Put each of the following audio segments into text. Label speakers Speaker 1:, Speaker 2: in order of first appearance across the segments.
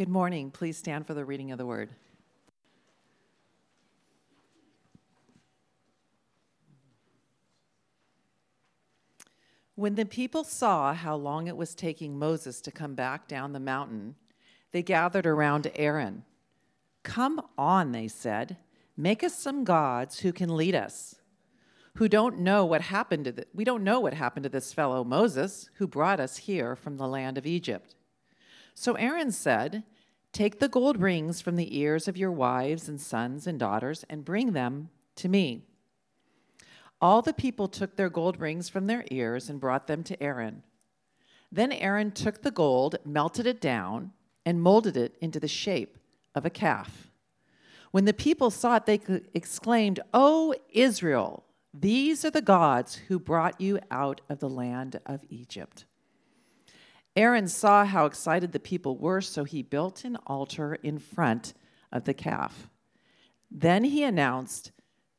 Speaker 1: Good morning. Please stand for the reading of the word. When the people saw how long it was taking Moses to come back down the mountain, they gathered around Aaron. Come on, they said, make us some gods who can lead us. Who don't know what happened to the, we don't know what happened to this fellow Moses who brought us here from the land of Egypt. So Aaron said, Take the gold rings from the ears of your wives and sons and daughters and bring them to me. All the people took their gold rings from their ears and brought them to Aaron. Then Aaron took the gold, melted it down, and molded it into the shape of a calf. When the people saw it, they exclaimed, O Israel, these are the gods who brought you out of the land of Egypt. Aaron saw how excited the people were, so he built an altar in front of the calf. Then he announced,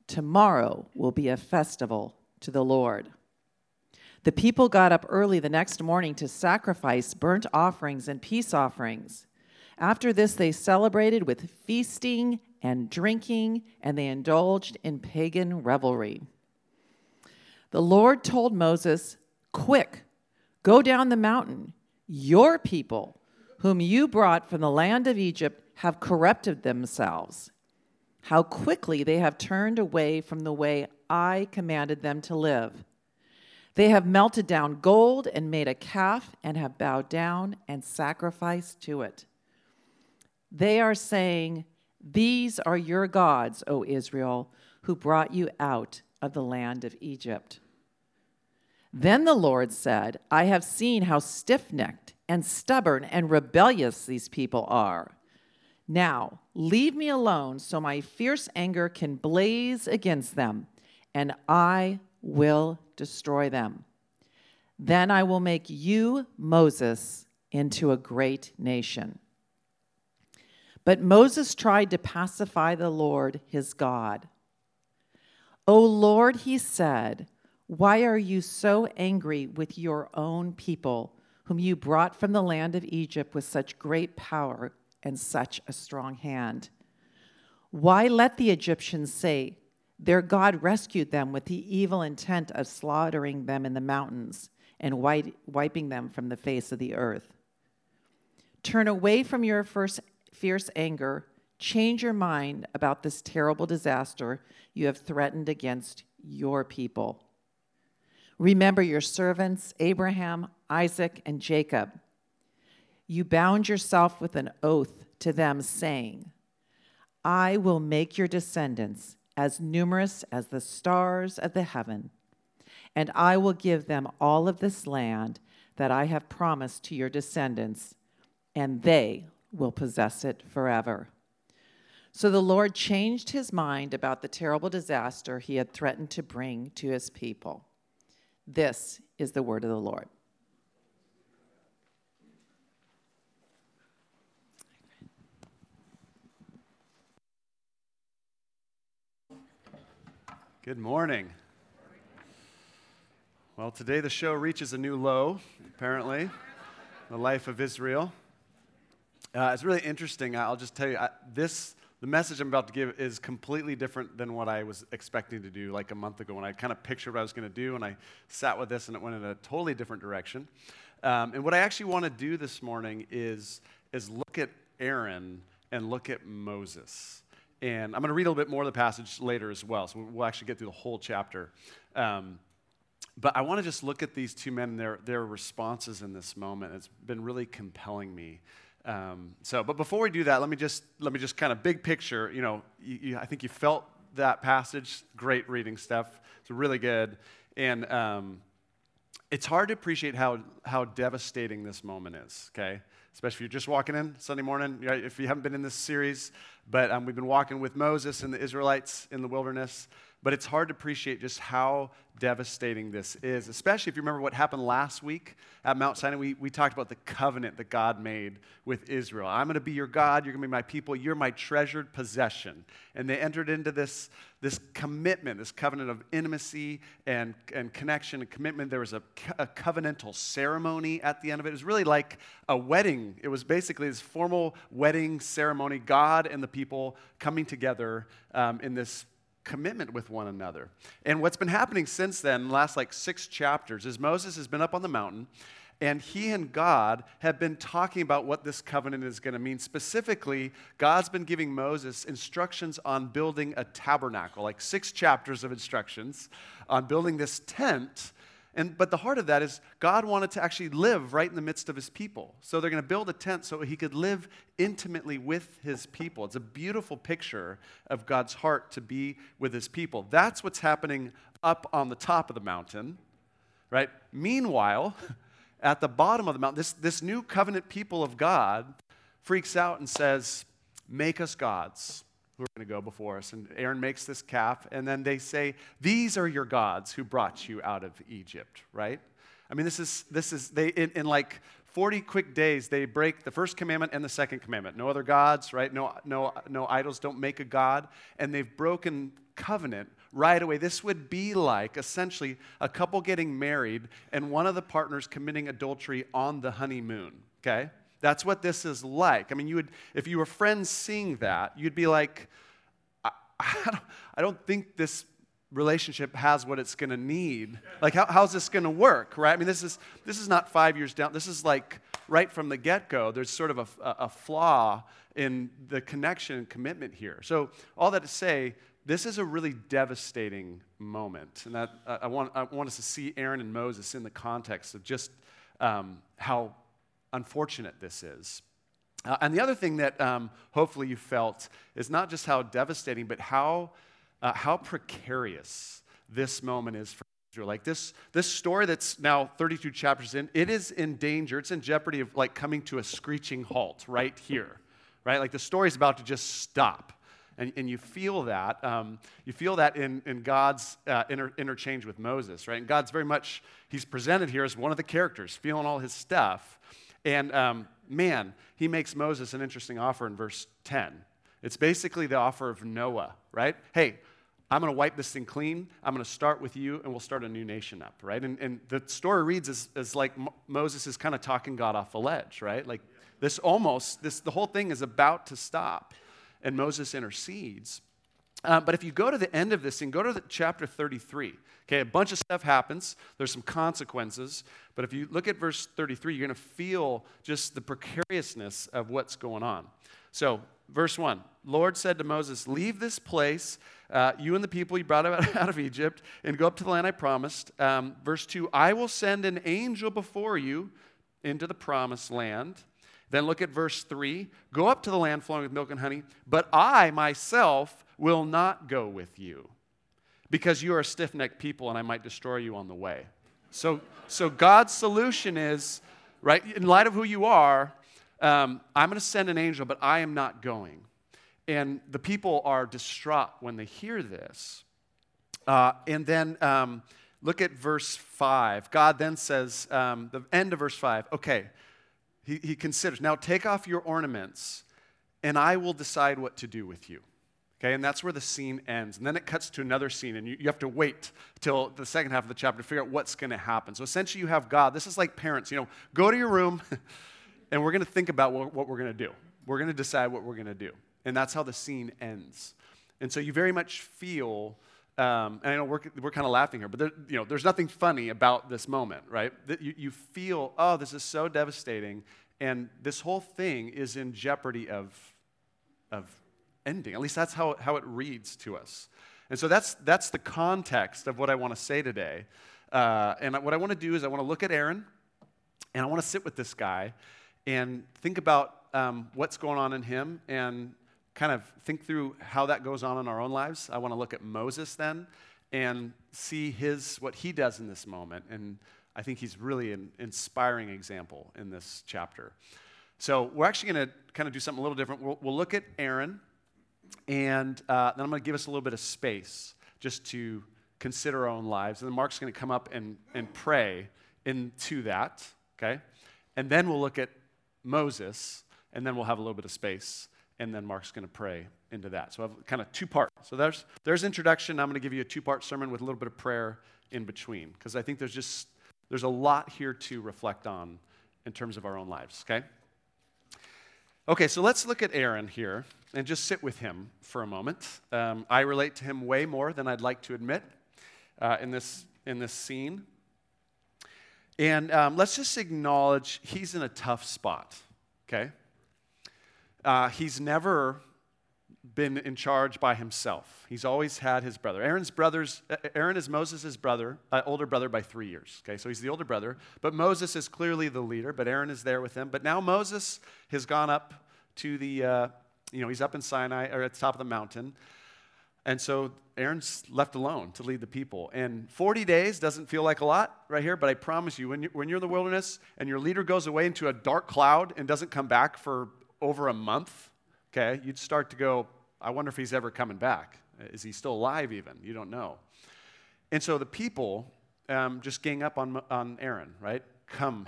Speaker 1: Tomorrow will be a festival to the Lord. The people got up early the next morning to sacrifice burnt offerings and peace offerings. After this, they celebrated with feasting and drinking, and they indulged in pagan revelry. The Lord told Moses, Quick, go down the mountain. Your people, whom you brought from the land of Egypt, have corrupted themselves. How quickly they have turned away from the way I commanded them to live. They have melted down gold and made a calf and have bowed down and sacrificed to it. They are saying, These are your gods, O Israel, who brought you out of the land of Egypt. Then the Lord said, I have seen how stiff necked and stubborn and rebellious these people are. Now, leave me alone so my fierce anger can blaze against them, and I will destroy them. Then I will make you, Moses, into a great nation. But Moses tried to pacify the Lord his God. O Lord, he said, why are you so angry with your own people, whom you brought from the land of Egypt with such great power and such a strong hand? Why let the Egyptians say, Their God rescued them with the evil intent of slaughtering them in the mountains and wiping them from the face of the earth? Turn away from your fierce anger, change your mind about this terrible disaster you have threatened against your people. Remember your servants, Abraham, Isaac, and Jacob. You bound yourself with an oath to them, saying, I will make your descendants as numerous as the stars of the heaven, and I will give them all of this land that I have promised to your descendants, and they will possess it forever. So the Lord changed his mind about the terrible disaster he had threatened to bring to his people. This is the word of the Lord.
Speaker 2: Good morning. Well, today the show reaches a new low, apparently, the life of Israel. Uh, it's really interesting. I'll just tell you, I, this the message I'm about to give is completely different than what I was expecting to do like a month ago when I kind of pictured what I was going to do and I sat with this and it went in a totally different direction. Um, and what I actually want to do this morning is, is look at Aaron and look at Moses. And I'm going to read a little bit more of the passage later as well, so we'll actually get through the whole chapter. Um, but I want to just look at these two men and their, their responses in this moment. It's been really compelling me. Um, so, but before we do that, let me just let me just kind of big picture. You know, you, you, I think you felt that passage. Great reading stuff. It's really good, and um, it's hard to appreciate how how devastating this moment is. Okay, especially if you're just walking in Sunday morning. If you haven't been in this series, but um, we've been walking with Moses and the Israelites in the wilderness. But it's hard to appreciate just how devastating this is, especially if you remember what happened last week at Mount Sinai. We, we talked about the covenant that God made with Israel. I'm going to be your God, you're going to be my people, you're my treasured possession. And they entered into this, this commitment, this covenant of intimacy and, and connection and commitment. There was a, a covenantal ceremony at the end of it. It was really like a wedding. It was basically this formal wedding ceremony, God and the people coming together um, in this commitment with one another. And what's been happening since then, the last like six chapters, is Moses has been up on the mountain and he and God have been talking about what this covenant is going to mean. Specifically, God's been giving Moses instructions on building a tabernacle, like six chapters of instructions on building this tent and, but the heart of that is God wanted to actually live right in the midst of his people. So they're going to build a tent so he could live intimately with his people. It's a beautiful picture of God's heart to be with his people. That's what's happening up on the top of the mountain, right? Meanwhile, at the bottom of the mountain, this, this new covenant people of God freaks out and says, Make us gods who are going to go before us. And Aaron makes this calf, and then they say, These are your gods who brought you out of Egypt, right? I mean, this is, this is they, in, in like 40 quick days, they break the first commandment and the second commandment. No other gods, right? No, no, no idols, don't make a god. And they've broken covenant right away. This would be like essentially a couple getting married and one of the partners committing adultery on the honeymoon, okay? That's what this is like. I mean, you would, if you were friends seeing that, you'd be like, I, I, don't, I don't think this relationship has what it's going to need. Like, how, how's this going to work, right? I mean, this is, this is not five years down. This is like right from the get go. There's sort of a, a flaw in the connection and commitment here. So, all that to say, this is a really devastating moment. And that, I, want, I want us to see Aaron and Moses in the context of just um, how unfortunate this is. Uh, and the other thing that um, hopefully you felt is not just how devastating, but how, uh, how precarious this moment is for Israel. Like this, this story that's now 32 chapters in, it is in danger. It's in jeopardy of like coming to a screeching halt right here, right? Like the story's about to just stop. And, and you feel that. Um, you feel that in, in God's uh, inter, interchange with Moses, right? And God's very much, he's presented here as one of the characters, feeling all his stuff. And um, man, he makes Moses an interesting offer in verse 10. It's basically the offer of Noah, right? Hey, I'm going to wipe this thing clean. I'm going to start with you, and we'll start a new nation up, right? And, and the story reads as, as like Moses is kind of talking God off the ledge, right? Like this almost, this, the whole thing is about to stop, and Moses intercedes. Uh, but if you go to the end of this and go to the, chapter 33. Okay, a bunch of stuff happens. There's some consequences. But if you look at verse 33, you're going to feel just the precariousness of what's going on. So, verse 1 Lord said to Moses, Leave this place, uh, you and the people you brought out of Egypt, and go up to the land I promised. Um, verse 2 I will send an angel before you into the promised land. Then look at verse 3 Go up to the land flowing with milk and honey, but I myself will not go with you because you are a stiff necked people and I might destroy you on the way. So, so God's solution is, right, in light of who you are, um, I'm going to send an angel, but I am not going. And the people are distraught when they hear this. Uh, and then um, look at verse 5. God then says, um, the end of verse 5, okay, he, he considers, now take off your ornaments, and I will decide what to do with you. Okay, and that's where the scene ends. And then it cuts to another scene, and you, you have to wait till the second half of the chapter to figure out what's going to happen. So essentially, you have God. This is like parents, you know, go to your room, and we're going to think about what, what we're going to do. We're going to decide what we're going to do. And that's how the scene ends. And so you very much feel, um, and I know we're, we're kind of laughing here, but there, you know, there's nothing funny about this moment, right? That you, you feel, oh, this is so devastating, and this whole thing is in jeopardy of, of ending. At least that's how, how it reads to us. And so that's, that's the context of what I want to say today. Uh, and what I want to do is I want to look at Aaron and I want to sit with this guy and think about um, what's going on in him and kind of think through how that goes on in our own lives. I want to look at Moses then and see his what he does in this moment. And I think he's really an inspiring example in this chapter. So we're actually going to kind of do something a little different. We'll, we'll look at Aaron and uh, then I'm going to give us a little bit of space just to consider our own lives. And then Mark's going to come up and, and pray into that, okay? And then we'll look at Moses, and then we'll have a little bit of space, and then Mark's going to pray into that. So I have kind of two parts. So there's, there's introduction. I'm going to give you a two part sermon with a little bit of prayer in between, because I think there's just, there's a lot here to reflect on in terms of our own lives, okay? Okay, so let's look at Aaron here and just sit with him for a moment. Um, I relate to him way more than I'd like to admit uh, in, this, in this scene. And um, let's just acknowledge he's in a tough spot, okay? Uh, he's never been in charge by himself. He's always had his brother. Aaron's brothers, Aaron is Moses' brother, uh, older brother by three years. Okay, so he's the older brother. But Moses is clearly the leader, but Aaron is there with him. But now Moses has gone up to the, uh, you know, he's up in Sinai, or at the top of the mountain. And so Aaron's left alone to lead the people. And 40 days doesn't feel like a lot right here, but I promise you, when you're, when you're in the wilderness and your leader goes away into a dark cloud and doesn't come back for over a month, okay, you'd start to go, I wonder if he's ever coming back. Is he still alive even? You don't know. And so the people um, just gang up on, on Aaron, right? Come,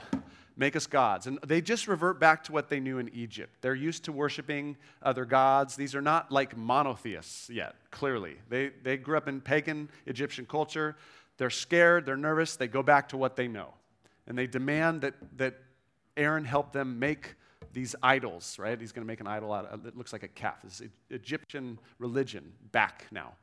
Speaker 2: make us gods. And they just revert back to what they knew in Egypt. They're used to worshiping other gods. These are not like monotheists yet, clearly. They, they grew up in pagan Egyptian culture. They're scared, they're nervous, they go back to what they know. And they demand that, that Aaron help them make these idols, right? He's going to make an idol out of it looks like a calf. This is Egyptian religion back now.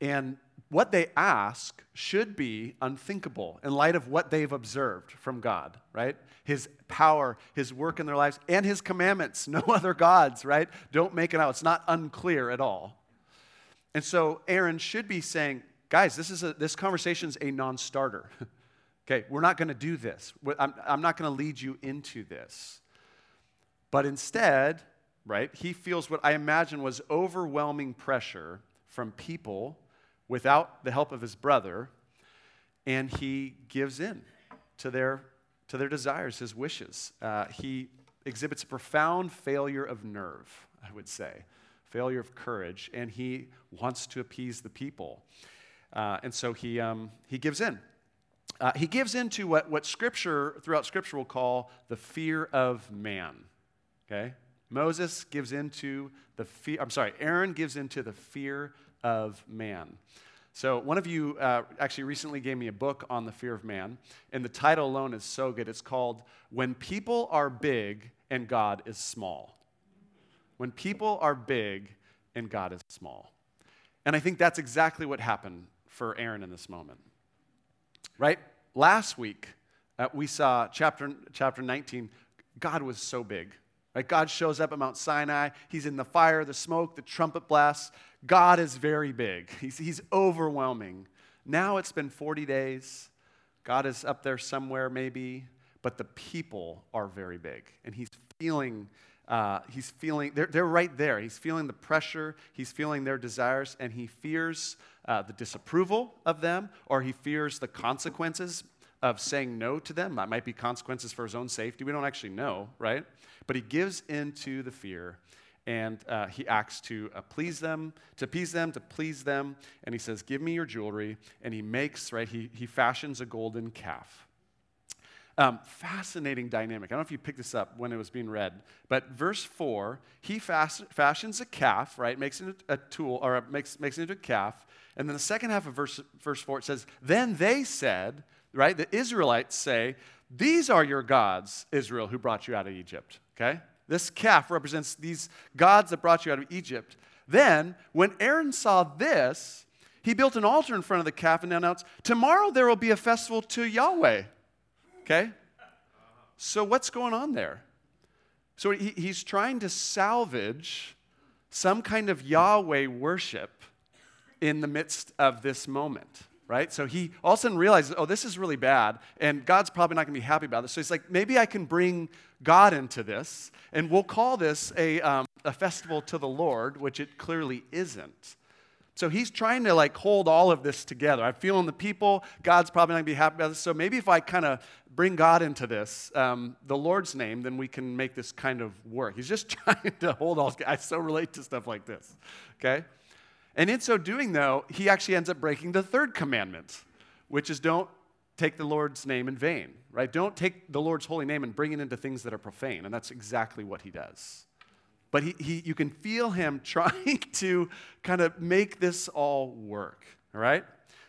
Speaker 2: And what they ask should be unthinkable in light of what they've observed from God, right? His power, his work in their lives, and his commandments. No other gods, right? Don't make it out. It's not unclear at all. And so Aaron should be saying, guys, this is a, this conversation's a non-starter. okay, we're not going to do this. I'm, I'm not going to lead you into this. But instead, right, he feels what I imagine was overwhelming pressure from people without the help of his brother, and he gives in to their, to their desires, his wishes. Uh, he exhibits a profound failure of nerve, I would say, failure of courage, and he wants to appease the people. Uh, and so he, um, he gives in. Uh, he gives in to what, what Scripture, throughout Scripture, will call the fear of man. Okay? Moses gives into the fear, I'm sorry, Aaron gives into the fear of man. So, one of you uh, actually recently gave me a book on the fear of man, and the title alone is so good. It's called When People Are Big and God is Small. When people are big and God is small. And I think that's exactly what happened for Aaron in this moment. Right? Last week, uh, we saw chapter, chapter 19, God was so big. Right? God shows up at Mount Sinai. He's in the fire, the smoke, the trumpet blasts. God is very big, he's, he's overwhelming. Now it's been 40 days. God is up there somewhere, maybe, but the people are very big. And he's feeling, uh, he's feeling, they're, they're right there. He's feeling the pressure, he's feeling their desires, and he fears uh, the disapproval of them, or he fears the consequences of saying no to them. That might be consequences for his own safety. We don't actually know, right? But he gives into the fear and uh, he acts to uh, please them, to appease them, to please them. And he says, Give me your jewelry. And he makes, right, he, he fashions a golden calf. Um, fascinating dynamic. I don't know if you picked this up when it was being read, but verse 4, he fas- fashions a calf, right, makes it a tool, or makes, makes it into a calf. And then the second half of verse, verse 4, it says, Then they said, right, the Israelites say, These are your gods, Israel, who brought you out of Egypt. Okay? This calf represents these gods that brought you out of Egypt. Then, when Aaron saw this, he built an altar in front of the calf and announced, Tomorrow there will be a festival to Yahweh. Okay? So, what's going on there? So, he, he's trying to salvage some kind of Yahweh worship in the midst of this moment right? So he all of a sudden realizes, oh, this is really bad, and God's probably not going to be happy about this. So he's like, maybe I can bring God into this, and we'll call this a, um, a festival to the Lord, which it clearly isn't. So he's trying to like hold all of this together. I'm feeling the people, God's probably not going to be happy about this. So maybe if I kind of bring God into this, um, the Lord's name, then we can make this kind of work. He's just trying to hold all. I so relate to stuff like this, okay? And in so doing, though, he actually ends up breaking the third commandment, which is don't take the Lord's name in vain, right? Don't take the Lord's holy name and bring it into things that are profane. And that's exactly what he does. But he, he, you can feel him trying to kind of make this all work, all right?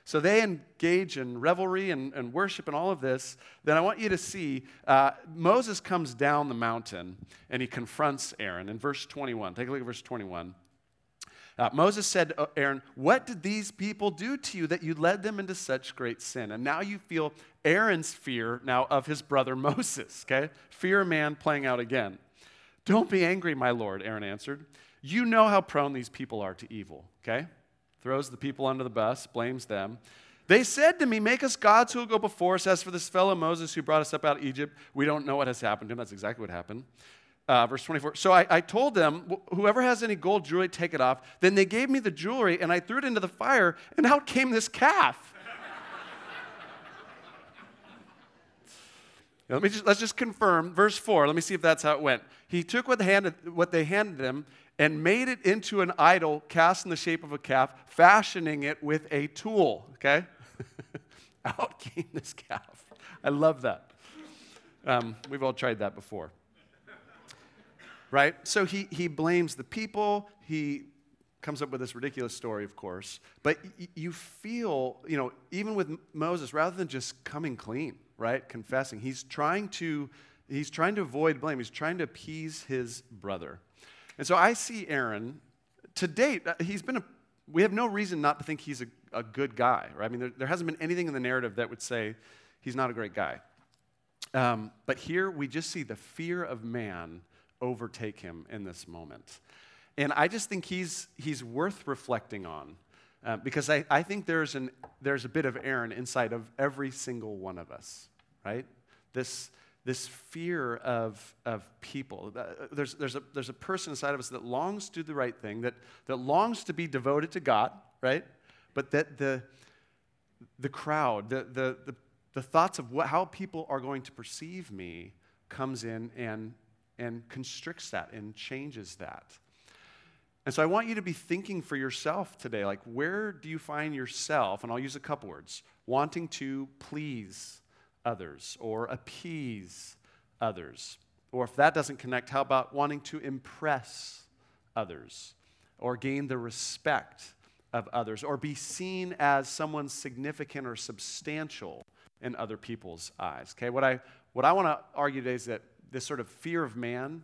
Speaker 2: So they engage in revelry and, and worship and all of this. Then I want you to see uh, Moses comes down the mountain and he confronts Aaron in verse 21. Take a look at verse 21. Uh, Moses said to Aaron, What did these people do to you that you led them into such great sin? And now you feel Aaron's fear now of his brother Moses, okay? Fear man playing out again. Don't be angry, my lord, Aaron answered. You know how prone these people are to evil, okay? Throws the people under the bus, blames them. They said to me, Make us gods who will go before us. As for this fellow Moses who brought us up out of Egypt, we don't know what has happened to him. That's exactly what happened. Uh, verse 24. So I, I told them, whoever has any gold jewelry, take it off. Then they gave me the jewelry, and I threw it into the fire, and out came this calf. let me just, let's just confirm. Verse 4, let me see if that's how it went. He took what handed, what they handed him and made it into an idol cast in the shape of a calf, fashioning it with a tool. Okay? out came this calf. I love that. Um, we've all tried that before right? So he, he blames the people. He comes up with this ridiculous story, of course. But y- you feel, you know, even with Moses, rather than just coming clean, right, confessing, he's trying to he's trying to avoid blame. He's trying to appease his brother. And so I see Aaron. To date, uh, he's been a. We have no reason not to think he's a, a good guy, right? I mean, there, there hasn't been anything in the narrative that would say he's not a great guy. Um, but here we just see the fear of man overtake him in this moment. And I just think he's, he's worth reflecting on uh, because I, I think there's, an, there's a bit of Aaron inside of every single one of us, right? This, this fear of, of people. There's, there's, a, there's a person inside of us that longs to do the right thing, that, that longs to be devoted to God, right? But that the, the crowd, the, the, the, the thoughts of what, how people are going to perceive me comes in and and constricts that and changes that. And so I want you to be thinking for yourself today like, where do you find yourself, and I'll use a couple words, wanting to please others or appease others? Or if that doesn't connect, how about wanting to impress others or gain the respect of others or be seen as someone significant or substantial in other people's eyes? Okay, what I, what I want to argue today is that this sort of fear of man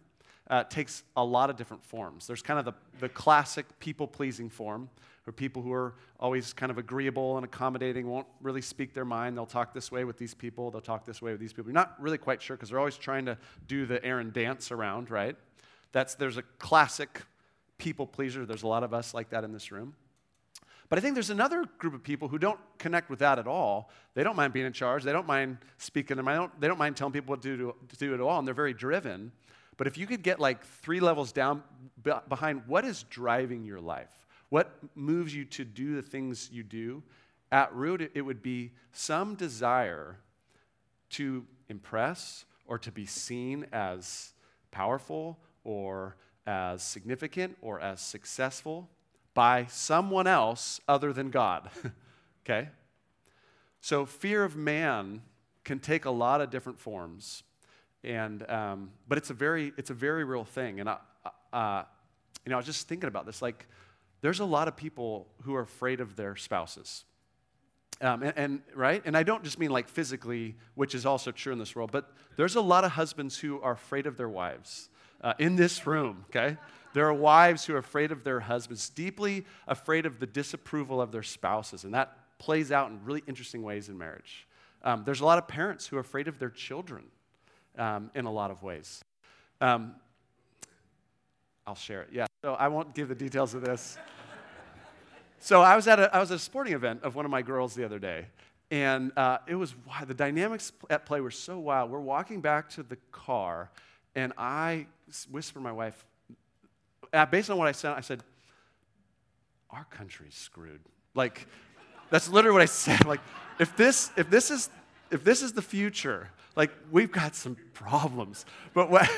Speaker 2: uh, takes a lot of different forms. There's kind of the, the classic people pleasing form, where people who are always kind of agreeable and accommodating won't really speak their mind. They'll talk this way with these people, they'll talk this way with these people. You're not really quite sure because they're always trying to do the Aaron dance around, right? That's, there's a classic people pleaser. There's a lot of us like that in this room. But I think there's another group of people who don't connect with that at all. They don't mind being in charge. They don't mind speaking. They don't, they don't mind telling people what to do, to do at all, and they're very driven. But if you could get like three levels down behind what is driving your life, what moves you to do the things you do, at root, it would be some desire to impress or to be seen as powerful or as significant or as successful by someone else other than God. okay? So, fear of man can take a lot of different forms. And, um, but it's a, very, it's a very real thing. And I, uh, you know, I was just thinking about this. Like, there's a lot of people who are afraid of their spouses. Um, and, and, right? And I don't just mean like physically, which is also true in this world, but there's a lot of husbands who are afraid of their wives uh, in this room, okay? There are wives who are afraid of their husbands, deeply afraid of the disapproval of their spouses, and that plays out in really interesting ways in marriage. Um, there's a lot of parents who are afraid of their children um, in a lot of ways. Um, I'll share it. Yeah. So I won't give the details of this. so I was at a, I was at a sporting event of one of my girls the other day, and uh, it was the dynamics at play were so wild. We're walking back to the car, and I whisper to my wife, based on what I said, I said, our country's screwed. Like, that's literally what I said. Like, if this, if this is, if this is the future, like, we've got some problems. But what,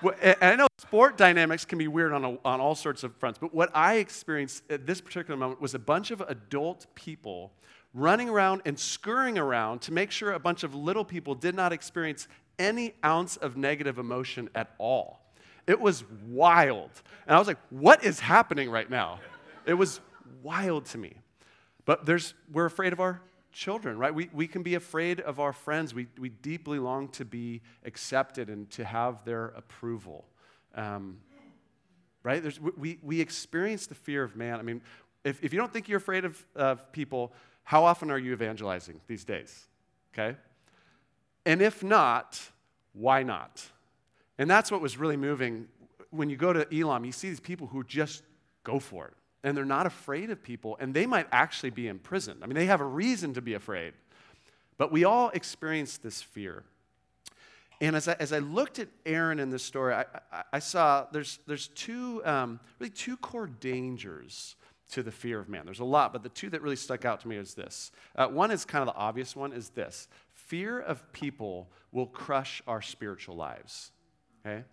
Speaker 2: what I know sport dynamics can be weird on, a, on all sorts of fronts. But what I experienced at this particular moment was a bunch of adult people running around and scurrying around to make sure a bunch of little people did not experience any ounce of negative emotion at all. It was wild. And I was like, what is happening right now? It was wild to me. But there's, we're afraid of our children, right? We, we can be afraid of our friends. We, we deeply long to be accepted and to have their approval. Um, right? There's, we, we experience the fear of man. I mean, if, if you don't think you're afraid of, of people, how often are you evangelizing these days? Okay? And if not, why not? And that's what was really moving. When you go to Elam, you see these people who just go for it and they're not afraid of people, and they might actually be imprisoned. I mean, they have a reason to be afraid. But we all experience this fear. And as I, as I looked at Aaron in this story, I, I, I saw there's, there's two, um, really two core dangers to the fear of man. There's a lot, but the two that really stuck out to me is this. Uh, one is kind of the obvious one is this. Fear of people will crush our spiritual lives. Okay?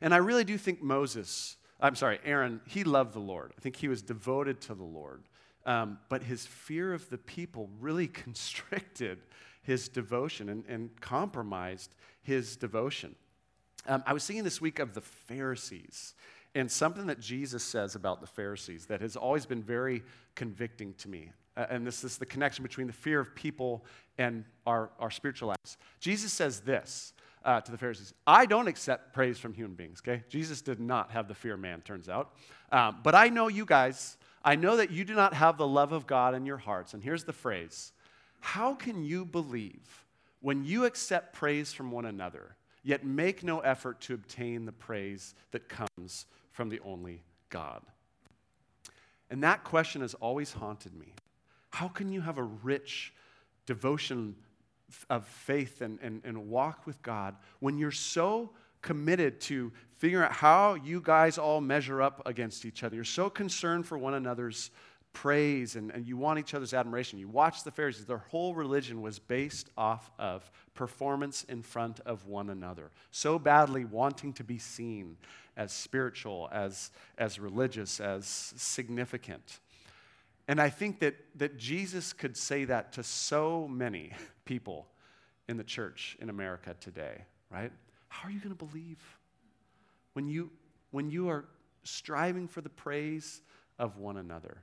Speaker 2: And I really do think Moses I'm sorry, Aaron, he loved the Lord. I think he was devoted to the Lord. Um, but his fear of the people really constricted his devotion and, and compromised his devotion. Um, I was thinking this week of the Pharisees and something that Jesus says about the Pharisees that has always been very convicting to me. Uh, and this is the connection between the fear of people and our, our spiritual lives. Jesus says this uh, to the Pharisees. I don't accept praise from human beings, okay? Jesus did not have the fear of man, turns out. Um, but I know you guys. I know that you do not have the love of God in your hearts. And here's the phrase How can you believe when you accept praise from one another, yet make no effort to obtain the praise that comes from the only God? And that question has always haunted me. How can you have a rich devotion of faith and, and, and walk with God when you're so committed to figuring out how you guys all measure up against each other. You're so concerned for one another's praise and, and you want each other's admiration. You watch the Pharisees, their whole religion was based off of performance in front of one another. So badly wanting to be seen as spiritual, as, as religious, as significant. And I think that, that Jesus could say that to so many people in the church in America today, right? How are you going to believe when you, when you are striving for the praise of one another?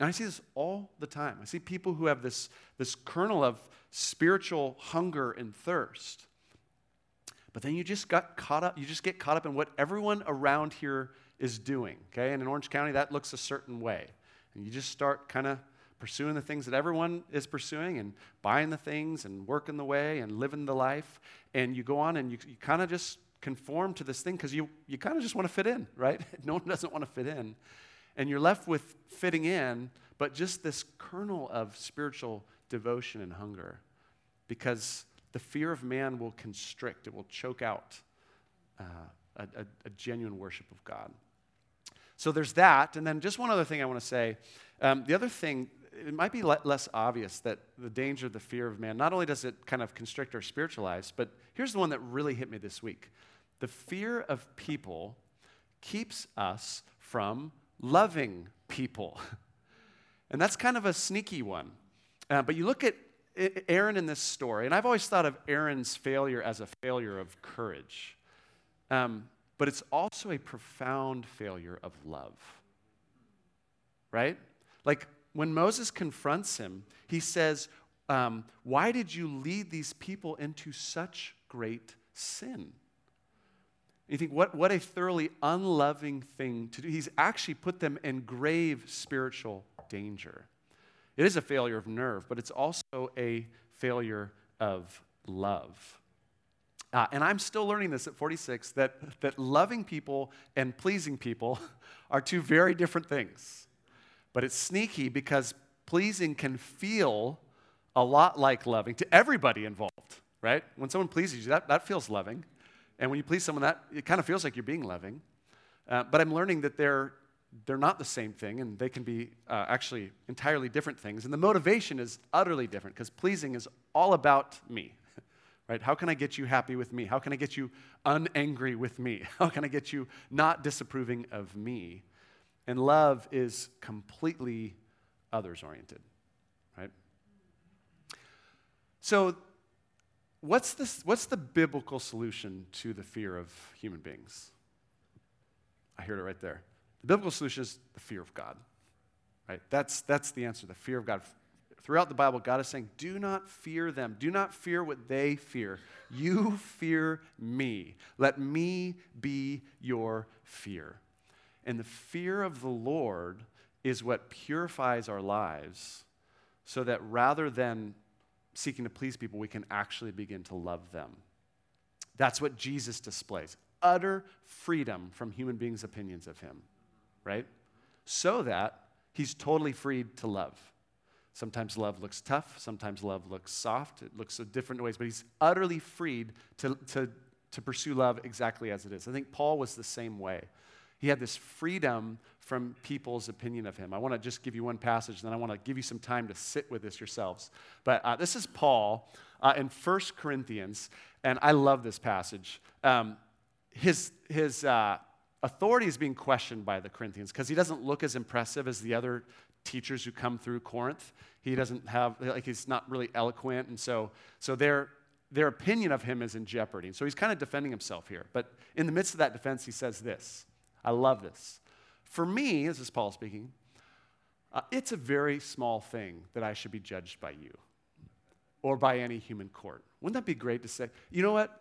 Speaker 2: And I see this all the time. I see people who have this, this kernel of spiritual hunger and thirst. But then you just got caught up, you just get caught up in what everyone around here is doing. Okay? And in Orange County, that looks a certain way. And you just start kind of pursuing the things that everyone is pursuing and buying the things and working the way and living the life. And you go on and you, you kind of just conform to this thing because you, you kind of just want to fit in, right? no one doesn't want to fit in. And you're left with fitting in, but just this kernel of spiritual devotion and hunger because the fear of man will constrict, it will choke out uh, a, a, a genuine worship of God. So there's that. And then just one other thing I want to say. Um, the other thing, it might be le- less obvious that the danger, the fear of man, not only does it kind of constrict our spiritual lives, but here's the one that really hit me this week. The fear of people keeps us from loving people. and that's kind of a sneaky one. Uh, but you look at Aaron in this story, and I've always thought of Aaron's failure as a failure of courage. Um, but it's also a profound failure of love. Right? Like when Moses confronts him, he says, um, Why did you lead these people into such great sin? You think, what, what a thoroughly unloving thing to do. He's actually put them in grave spiritual danger. It is a failure of nerve, but it's also a failure of love. Uh, and I'm still learning this at 46 that, that loving people and pleasing people are two very different things. But it's sneaky because pleasing can feel a lot like loving to everybody involved, right? When someone pleases you, that, that feels loving. And when you please someone, that it kind of feels like you're being loving. Uh, but I'm learning that they're, they're not the same thing, and they can be uh, actually entirely different things. And the motivation is utterly different because pleasing is all about me right? How can I get you happy with me? How can I get you unangry with me? How can I get you not disapproving of me? And love is completely others oriented, right? So, what's, this, what's the biblical solution to the fear of human beings? I heard it right there. The biblical solution is the fear of God, right? That's, that's the answer, the fear of God. Throughout the Bible, God is saying, do not fear them. Do not fear what they fear. You fear me. Let me be your fear. And the fear of the Lord is what purifies our lives so that rather than seeking to please people, we can actually begin to love them. That's what Jesus displays utter freedom from human beings' opinions of him, right? So that he's totally freed to love. Sometimes love looks tough, sometimes love looks soft, it looks different ways, but he's utterly freed to, to, to pursue love exactly as it is. I think Paul was the same way. He had this freedom from people's opinion of him. I want to just give you one passage, then I want to give you some time to sit with this yourselves. But uh, this is Paul uh, in 1 Corinthians, and I love this passage. Um, his his uh, authority is being questioned by the Corinthians because he doesn't look as impressive as the other teachers who come through Corinth. He doesn't have, like, he's not really eloquent. And so, so their, their opinion of him is in jeopardy. So he's kind of defending himself here. But in the midst of that defense, he says this I love this. For me, this is Paul speaking, uh, it's a very small thing that I should be judged by you or by any human court. Wouldn't that be great to say, you know what?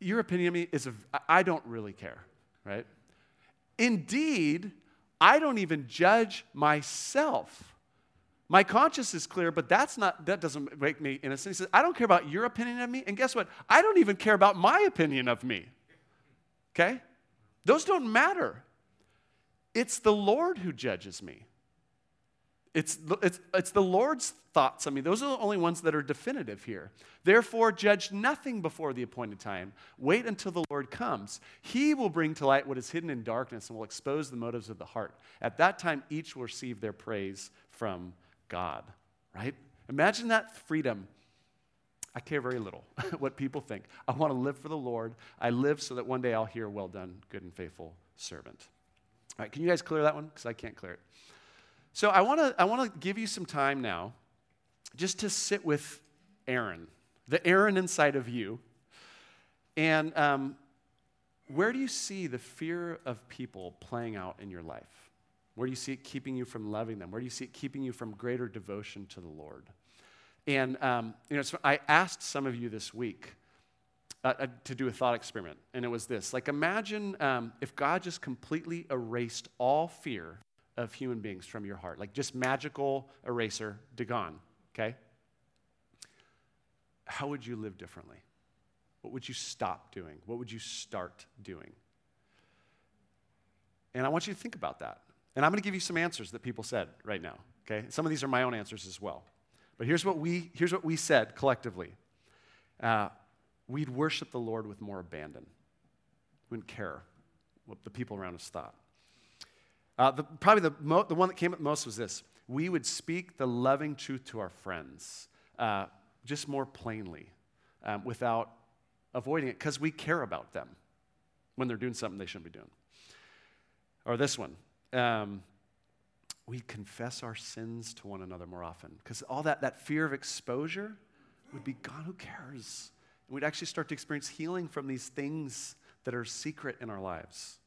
Speaker 2: Your opinion of me is, a, I don't really care, right? Indeed, I don't even judge myself. My conscience is clear, but that's not, that doesn't make me innocent. He says, I don't care about your opinion of me. And guess what? I don't even care about my opinion of me. Okay? Those don't matter. It's the Lord who judges me. It's, it's, it's the Lord's thoughts. I mean, those are the only ones that are definitive here. Therefore, judge nothing before the appointed time. Wait until the Lord comes. He will bring to light what is hidden in darkness and will expose the motives of the heart. At that time, each will receive their praise from God, right? Imagine that freedom. I care very little what people think. I want to live for the Lord. I live so that one day I'll hear, well done, good and faithful servant. All right, can you guys clear that one? Because I can't clear it. So I want to I want to give you some time now just to sit with Aaron, the Aaron inside of you. And um, where do you see the fear of people playing out in your life? Where do you see it keeping you from loving them? Where do you see it keeping you from greater devotion to the Lord? And um, you know, so I asked some of you this week uh, uh, to do a thought experiment, and it was this: like, imagine um, if God just completely erased all fear of human beings from your heart, like just magical eraser, to gone, okay? How would you live differently? What would you stop doing? What would you start doing? And I want you to think about that. And I'm going to give you some answers that people said right now, okay? Some of these are my own answers as well. But here's what we, here's what we said collectively uh, we'd worship the Lord with more abandon. We wouldn't care what the people around us thought. Uh, the, probably the, mo- the one that came up most was this we would speak the loving truth to our friends uh, just more plainly um, without avoiding it because we care about them when they're doing something they shouldn't be doing. Or this one. Um, we confess our sins to one another more often because all that, that fear of exposure would be gone. Who cares? And we'd actually start to experience healing from these things that are secret in our lives.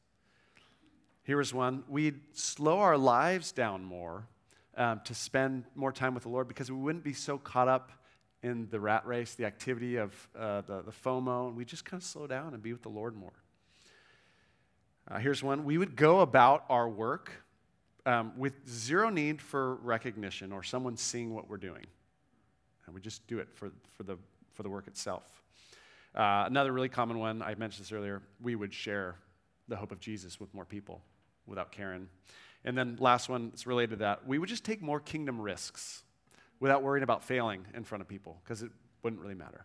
Speaker 2: Here is one. We'd slow our lives down more um, to spend more time with the Lord because we wouldn't be so caught up in the rat race, the activity of uh, the, the FOMO, and we'd just kind of slow down and be with the Lord more. Uh, here's one. We would go about our work um, with zero need for recognition or someone seeing what we're doing. And we just do it for, for, the, for the work itself. Uh, another really common one, I mentioned this earlier, we would share the hope of Jesus with more people without caring. And then last one that's related to that, we would just take more kingdom risks without worrying about failing in front of people because it wouldn't really matter.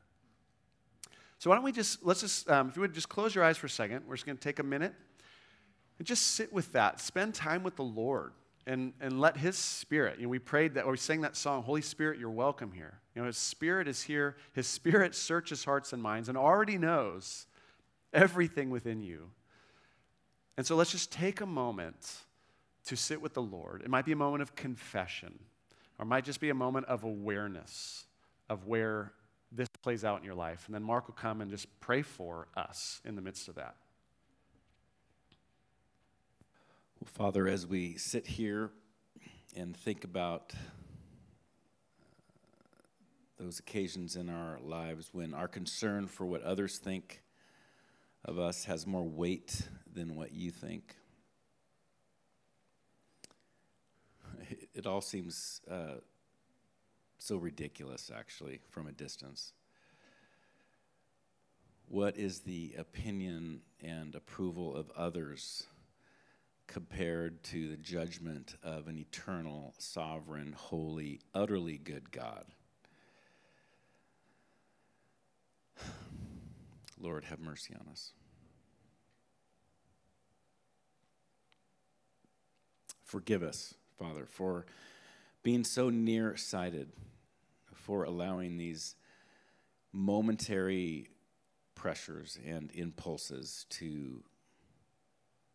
Speaker 2: So why don't we just, let's just, um, if you would just close your eyes for a second, we're just going to take a minute and just sit with that. Spend time with the Lord and, and let His Spirit, you know, we prayed that, or we sang that song, Holy Spirit, you're welcome here. You know, His Spirit is here. His Spirit searches hearts and minds and already knows everything within you. And so let's just take a moment to sit with the Lord. It might be a moment of confession, or it might just be a moment of awareness of where this plays out in your life. And then Mark will come and just pray for us in the midst of that.
Speaker 3: Well, Father, as we sit here and think about uh, those occasions in our lives when our concern for what others think of us has more weight than what you think. It, all seems uh, so ridiculous, actually, from a distance. What is the opinion and approval of others compared to the judgment of an eternal, sovereign, holy, utterly good God? Lord, have mercy on us. Forgive us, Father, for being so nearsighted, for allowing these momentary pressures and impulses to,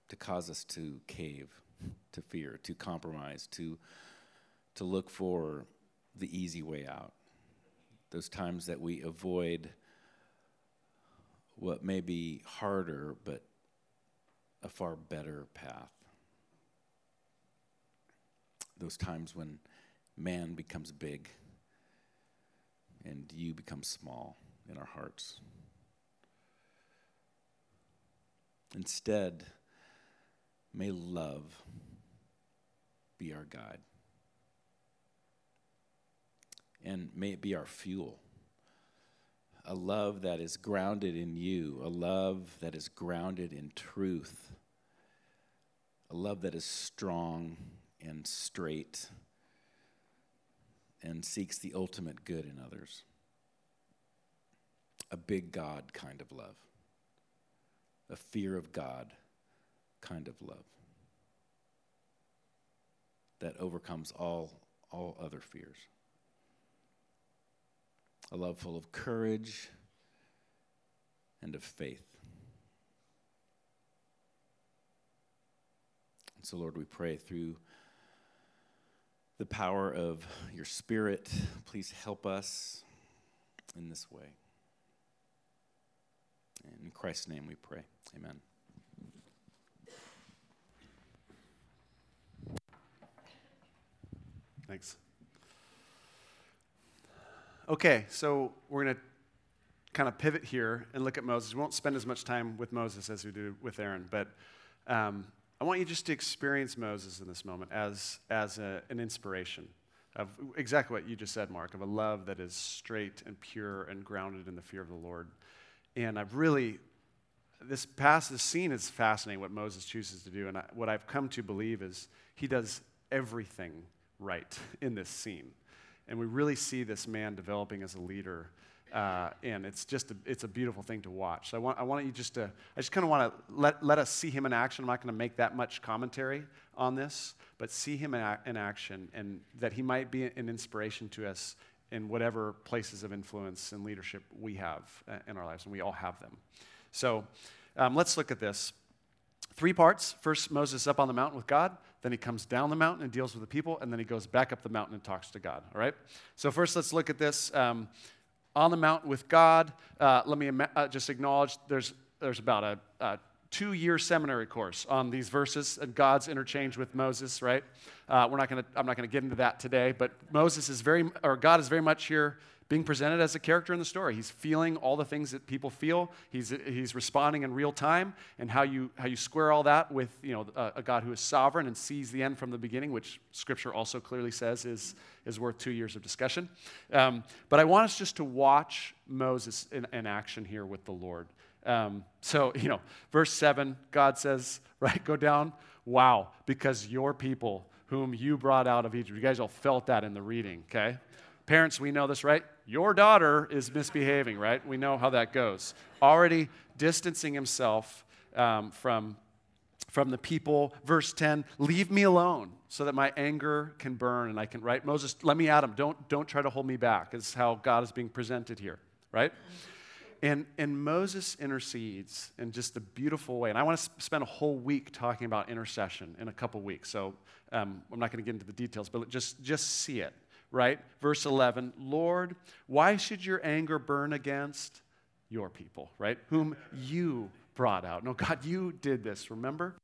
Speaker 3: to cause us to cave, to fear, to compromise, to, to look for the easy way out. Those times that we avoid what may be harder, but a far better path. Those times when man becomes big and you become small in our hearts. Instead, may love be our guide. And may it be our fuel a love that is grounded in you, a love that is grounded in truth, a love that is strong and straight and seeks the ultimate good in others. A big God kind of love, a fear of God kind of love that overcomes all, all other fears a love full of courage and of faith. And so, Lord, we pray through the power of your Spirit, please help us in this way. In Christ's name we pray. Amen.
Speaker 2: Thanks. Okay, so we're going to kind of pivot here and look at Moses. We won't spend as much time with Moses as we do with Aaron, but um, I want you just to experience Moses in this moment as, as a, an inspiration of exactly what you just said, Mark, of a love that is straight and pure and grounded in the fear of the Lord. And I've really, this past, this scene is fascinating what Moses chooses to do. And I, what I've come to believe is he does everything right in this scene. And we really see this man developing as a leader. Uh, and it's just a, it's a beautiful thing to watch. So I want, I want you just to, I just kind of want to let, let us see him in action. I'm not going to make that much commentary on this, but see him in, in action and that he might be an inspiration to us in whatever places of influence and leadership we have uh, in our lives, and we all have them. So um, let's look at this. Three parts. First, Moses up on the mountain with God. Then he comes down the mountain and deals with the people. And then he goes back up the mountain and talks to God. All right? So, first, let's look at this. Um, on the mountain with God, uh, let me uh, just acknowledge there's, there's about a, a two year seminary course on these verses and God's interchange with Moses, right? Uh, we're not gonna, I'm not going to get into that today, but Moses is very, or God is very much here being presented as a character in the story. He's feeling all the things that people feel. He's, he's responding in real time, and how you, how you square all that with you know, a, a God who is sovereign and sees the end from the beginning, which Scripture also clearly says is, is worth two years of discussion. Um, but I want us just to watch Moses in, in action here with the Lord. Um, so, you know, verse 7, God says, right, go down, wow, because your people whom you brought out of Egypt. You guys all felt that in the reading, okay? Parents, we know this, right? Your daughter is misbehaving, right? We know how that goes. Already distancing himself um, from, from the people. Verse 10 Leave me alone so that my anger can burn and I can, right? Moses, let me at him. Don't, don't try to hold me back, is how God is being presented here, right? And, and Moses intercedes in just a beautiful way. And I want to spend a whole week talking about intercession in a couple weeks. So um, I'm not going to get into the details, but just, just see it, right? Verse 11 Lord, why should your anger burn against your people, right? Whom you brought out. No, God, you did this, remember?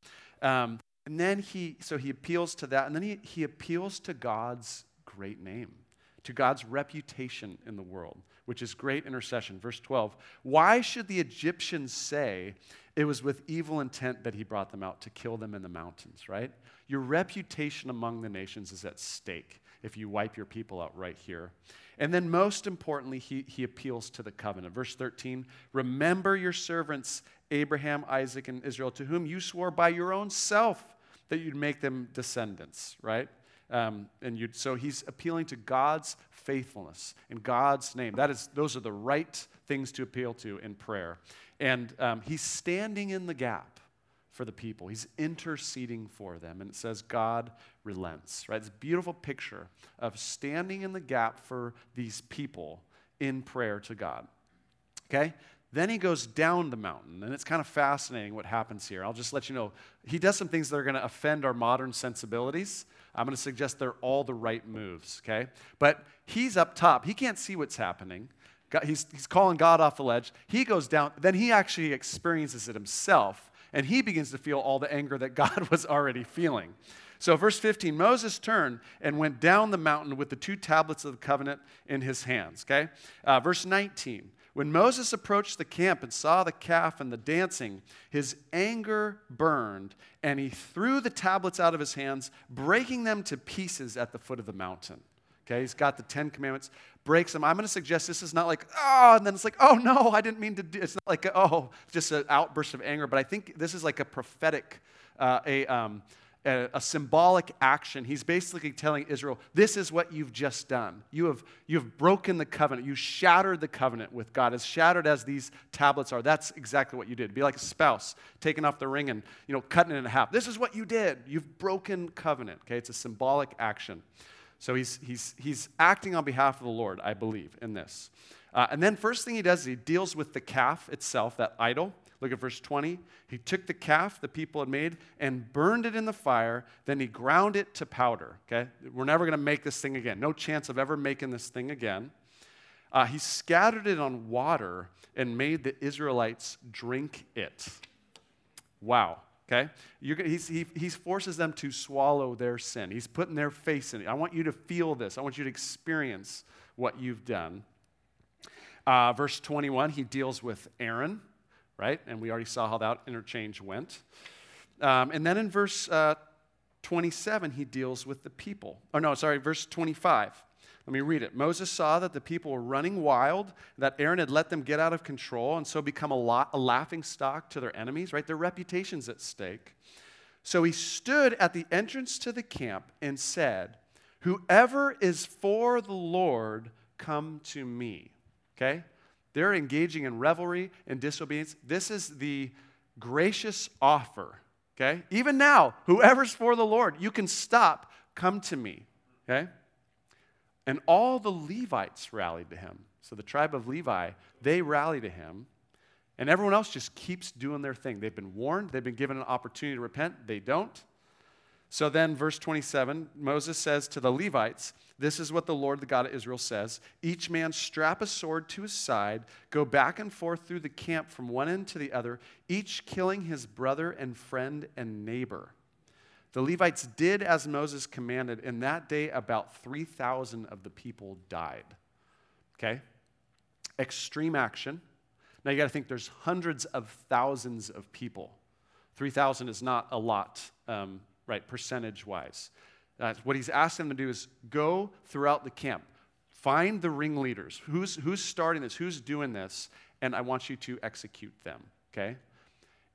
Speaker 2: Um, and then he, so he appeals to that, and then he, he appeals to God's great name, to God's reputation in the world, which is great intercession. Verse 12 Why should the Egyptians say it was with evil intent that he brought them out to kill them in the mountains, right? Your reputation among the nations is at stake if you wipe your people out right here. And then, most importantly, he, he appeals to the covenant. Verse 13 Remember your servants, Abraham, Isaac, and Israel, to whom you swore by your own self that you'd make them descendants, right? Um, and you so he's appealing to God's faithfulness in God's name. That is, those are the right things to appeal to in prayer. And um, he's standing in the gap for the people. He's interceding for them. And it says, God relents, right? It's a beautiful picture of standing in the gap for these people in prayer to God. Okay? Then he goes down the mountain, and it's kind of fascinating what happens here. I'll just let you know. He does some things that are going to offend our modern sensibilities. I'm going to suggest they're all the right moves, okay? But he's up top. He can't see what's happening. He's, he's calling God off the ledge. He goes down. Then he actually experiences it himself and he begins to feel all the anger that God was already feeling. So, verse 15 Moses turned and went down the mountain with the two tablets of the covenant in his hands. Okay? Uh, verse 19 When Moses approached the camp and saw the calf and the dancing, his anger burned, and he threw the tablets out of his hands, breaking them to pieces at the foot of the mountain. Okay, he's got the Ten Commandments, breaks them. I'm going to suggest this is not like, oh, and then it's like, oh no, I didn't mean to do It's not like, oh, just an outburst of anger, but I think this is like a prophetic, uh, a, um, a, a, symbolic action. He's basically telling Israel, this is what you've just done. You have, you have broken the covenant. You shattered the covenant with God. As shattered as these tablets are, that's exactly what you did. Be like a spouse taking off the ring and you know, cutting it in half. This is what you did. You've broken covenant. Okay, it's a symbolic action. So he's, he's, he's acting on behalf of the Lord, I believe, in this. Uh, and then, first thing he does is he deals with the calf itself, that idol. Look at verse 20. He took the calf the people had made and burned it in the fire. Then he ground it to powder. Okay? We're never going to make this thing again. No chance of ever making this thing again. Uh, he scattered it on water and made the Israelites drink it. Wow. Okay? He, he forces them to swallow their sin. He's putting their face in it. I want you to feel this. I want you to experience what you've done. Uh, verse 21, he deals with Aaron, right? And we already saw how that interchange went. Um, and then in verse uh, 27, he deals with the people. Oh, no, sorry, verse 25. Let me read it. Moses saw that the people were running wild, that Aaron had let them get out of control and so become a, la- a laughing stock to their enemies, right? Their reputation's at stake. So he stood at the entrance to the camp and said, Whoever is for the Lord, come to me. Okay? They're engaging in revelry and disobedience. This is the gracious offer. Okay? Even now, whoever's for the Lord, you can stop, come to me. Okay? And all the Levites rallied to him. So the tribe of Levi, they rally to him. And everyone else just keeps doing their thing. They've been warned, they've been given an opportunity to repent. They don't. So then, verse 27, Moses says to the Levites, This is what the Lord, the God of Israel, says Each man strap a sword to his side, go back and forth through the camp from one end to the other, each killing his brother and friend and neighbor. The Levites did as Moses commanded, and that day about 3,000 of the people died. Okay? Extreme action. Now you got to think there's hundreds of thousands of people. 3,000 is not a lot, um, right, percentage wise. Uh, what he's asked them to do is go throughout the camp, find the ringleaders. Who's, who's starting this? Who's doing this? And I want you to execute them, okay?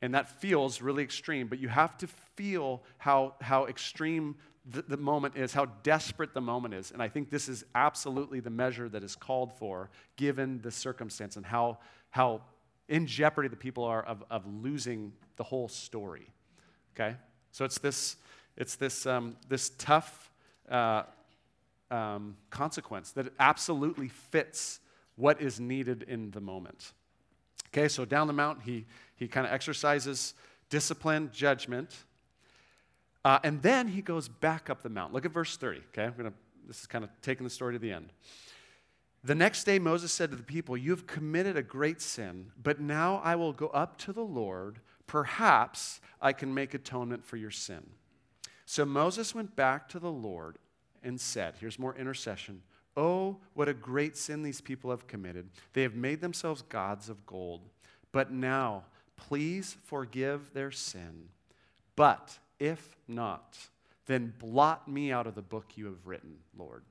Speaker 2: And that feels really extreme, but you have to feel how, how extreme the, the, moment is, how desperate the moment is. And I think this is absolutely the measure that is called for given the circumstance and how, how in jeopardy the people are of, of losing the whole story. Okay? So it's this, it's this, um, this tough uh, um, consequence that absolutely fits what is needed in the moment. Okay, so down the mountain, he, he kind of exercises discipline, judgment. Uh, and then he goes back up the mountain. Look at verse 30, okay? I'm gonna, this is kind of taking the story to the end. The next day, Moses said to the people, You have committed a great sin, but now I will go up to the Lord. Perhaps I can make atonement for your sin. So Moses went back to the Lord and said, Here's more intercession. Oh, what a great sin these people have committed. They have made themselves gods of gold. But now, please forgive their sin. But if not, then blot me out of the book you have written, Lord.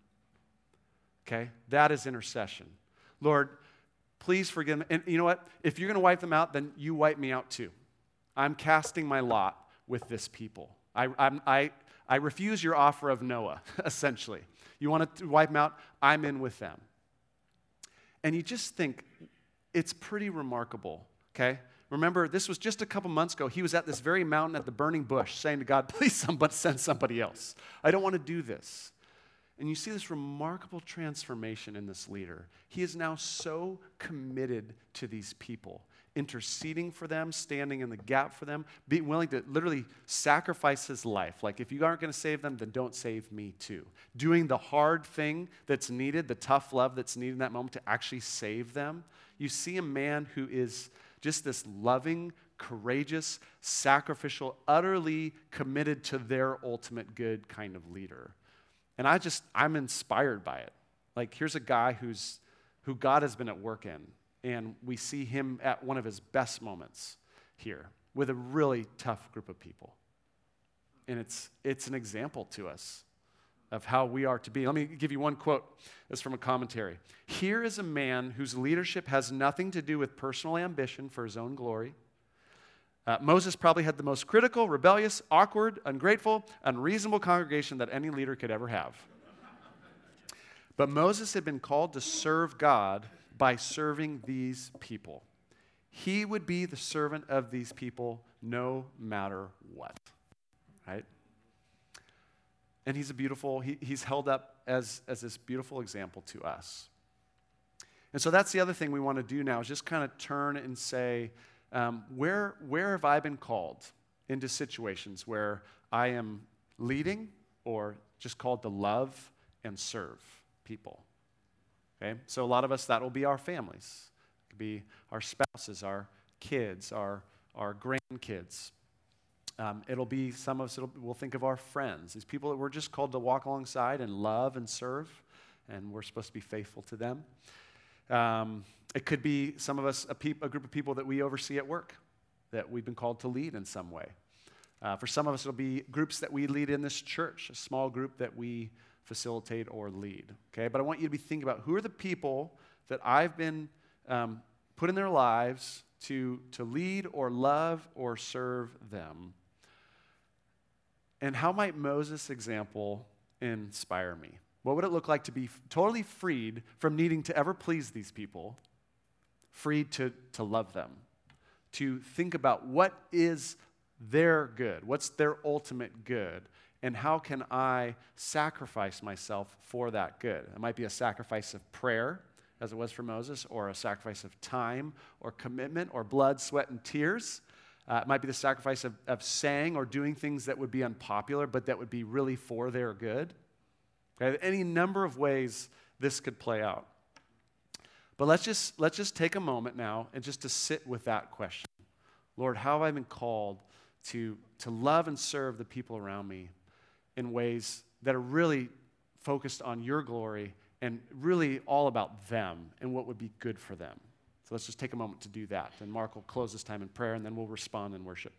Speaker 2: Okay? That is intercession. Lord, please forgive me. And you know what? If you're going to wipe them out, then you wipe me out too. I'm casting my lot with this people. I, I'm, I, I refuse your offer of Noah, essentially. You want to wipe them out? I'm in with them. And you just think it's pretty remarkable, okay? Remember, this was just a couple months ago. He was at this very mountain at the burning bush saying to God, please somebody send somebody else. I don't want to do this. And you see this remarkable transformation in this leader. He is now so committed to these people, interceding for them, standing in the gap for them, being willing to literally sacrifice his life. Like, if you aren't going to save them, then don't save me too. Doing the hard thing that's needed, the tough love that's needed in that moment to actually save them. You see a man who is just this loving, courageous, sacrificial, utterly committed to their ultimate good kind of leader. And I just, I'm inspired by it. Like, here's a guy who's, who God has been at work in, and we see him at one of his best moments here with a really tough group of people. And it's, it's an example to us of how we are to be. Let me give you one quote. This from a commentary. Here is a man whose leadership has nothing to do with personal ambition for his own glory. Uh, Moses probably had the most critical, rebellious, awkward, ungrateful, unreasonable congregation that any leader could ever have. But Moses had been called to serve God by serving these people. He would be the servant of these people no matter what. Right? And he's a beautiful, he, he's held up as, as this beautiful example to us. And so that's the other thing we want to do now is just kind of turn and say, um, where, where have I been called into situations where I am leading or just called to love and serve people? Okay, so a lot of us, that will be our families. It could be our spouses, our kids, our, our grandkids. Um, it'll be some of us, we'll think of our friends, these people that we're just called to walk alongside and love and serve, and we're supposed to be faithful to them. Um, it could be some of us, a, peop, a, group of people that we oversee at work that we've been called to lead in some way. Uh, for some of us, it'll be groups that we lead in this church, a small group that we facilitate or lead. Okay, but I want you to be thinking about who are the people that I've been um, put in their lives to, to lead or love or serve them and how might Moses' example inspire me? What would it look like to be totally freed from needing to ever please these people, freed to, to love them, to think about what is their good, what's their ultimate good, and how can I sacrifice myself for that good? It might be a sacrifice of prayer, as it was for Moses, or a sacrifice of time, or commitment, or blood, sweat, and tears. Uh, it might be the sacrifice of, of saying or doing things that would be unpopular, but that would be really for their good. Okay? Any number of ways this could play out. But let's just, let's just take a moment now and just to sit with that question. Lord, how have I been called to, to love and serve the people around me in ways that are really focused on your glory and really all about them and what would be good for them? So let's just take a moment to do that. And Mark will close this time in prayer, and then we'll respond in worship.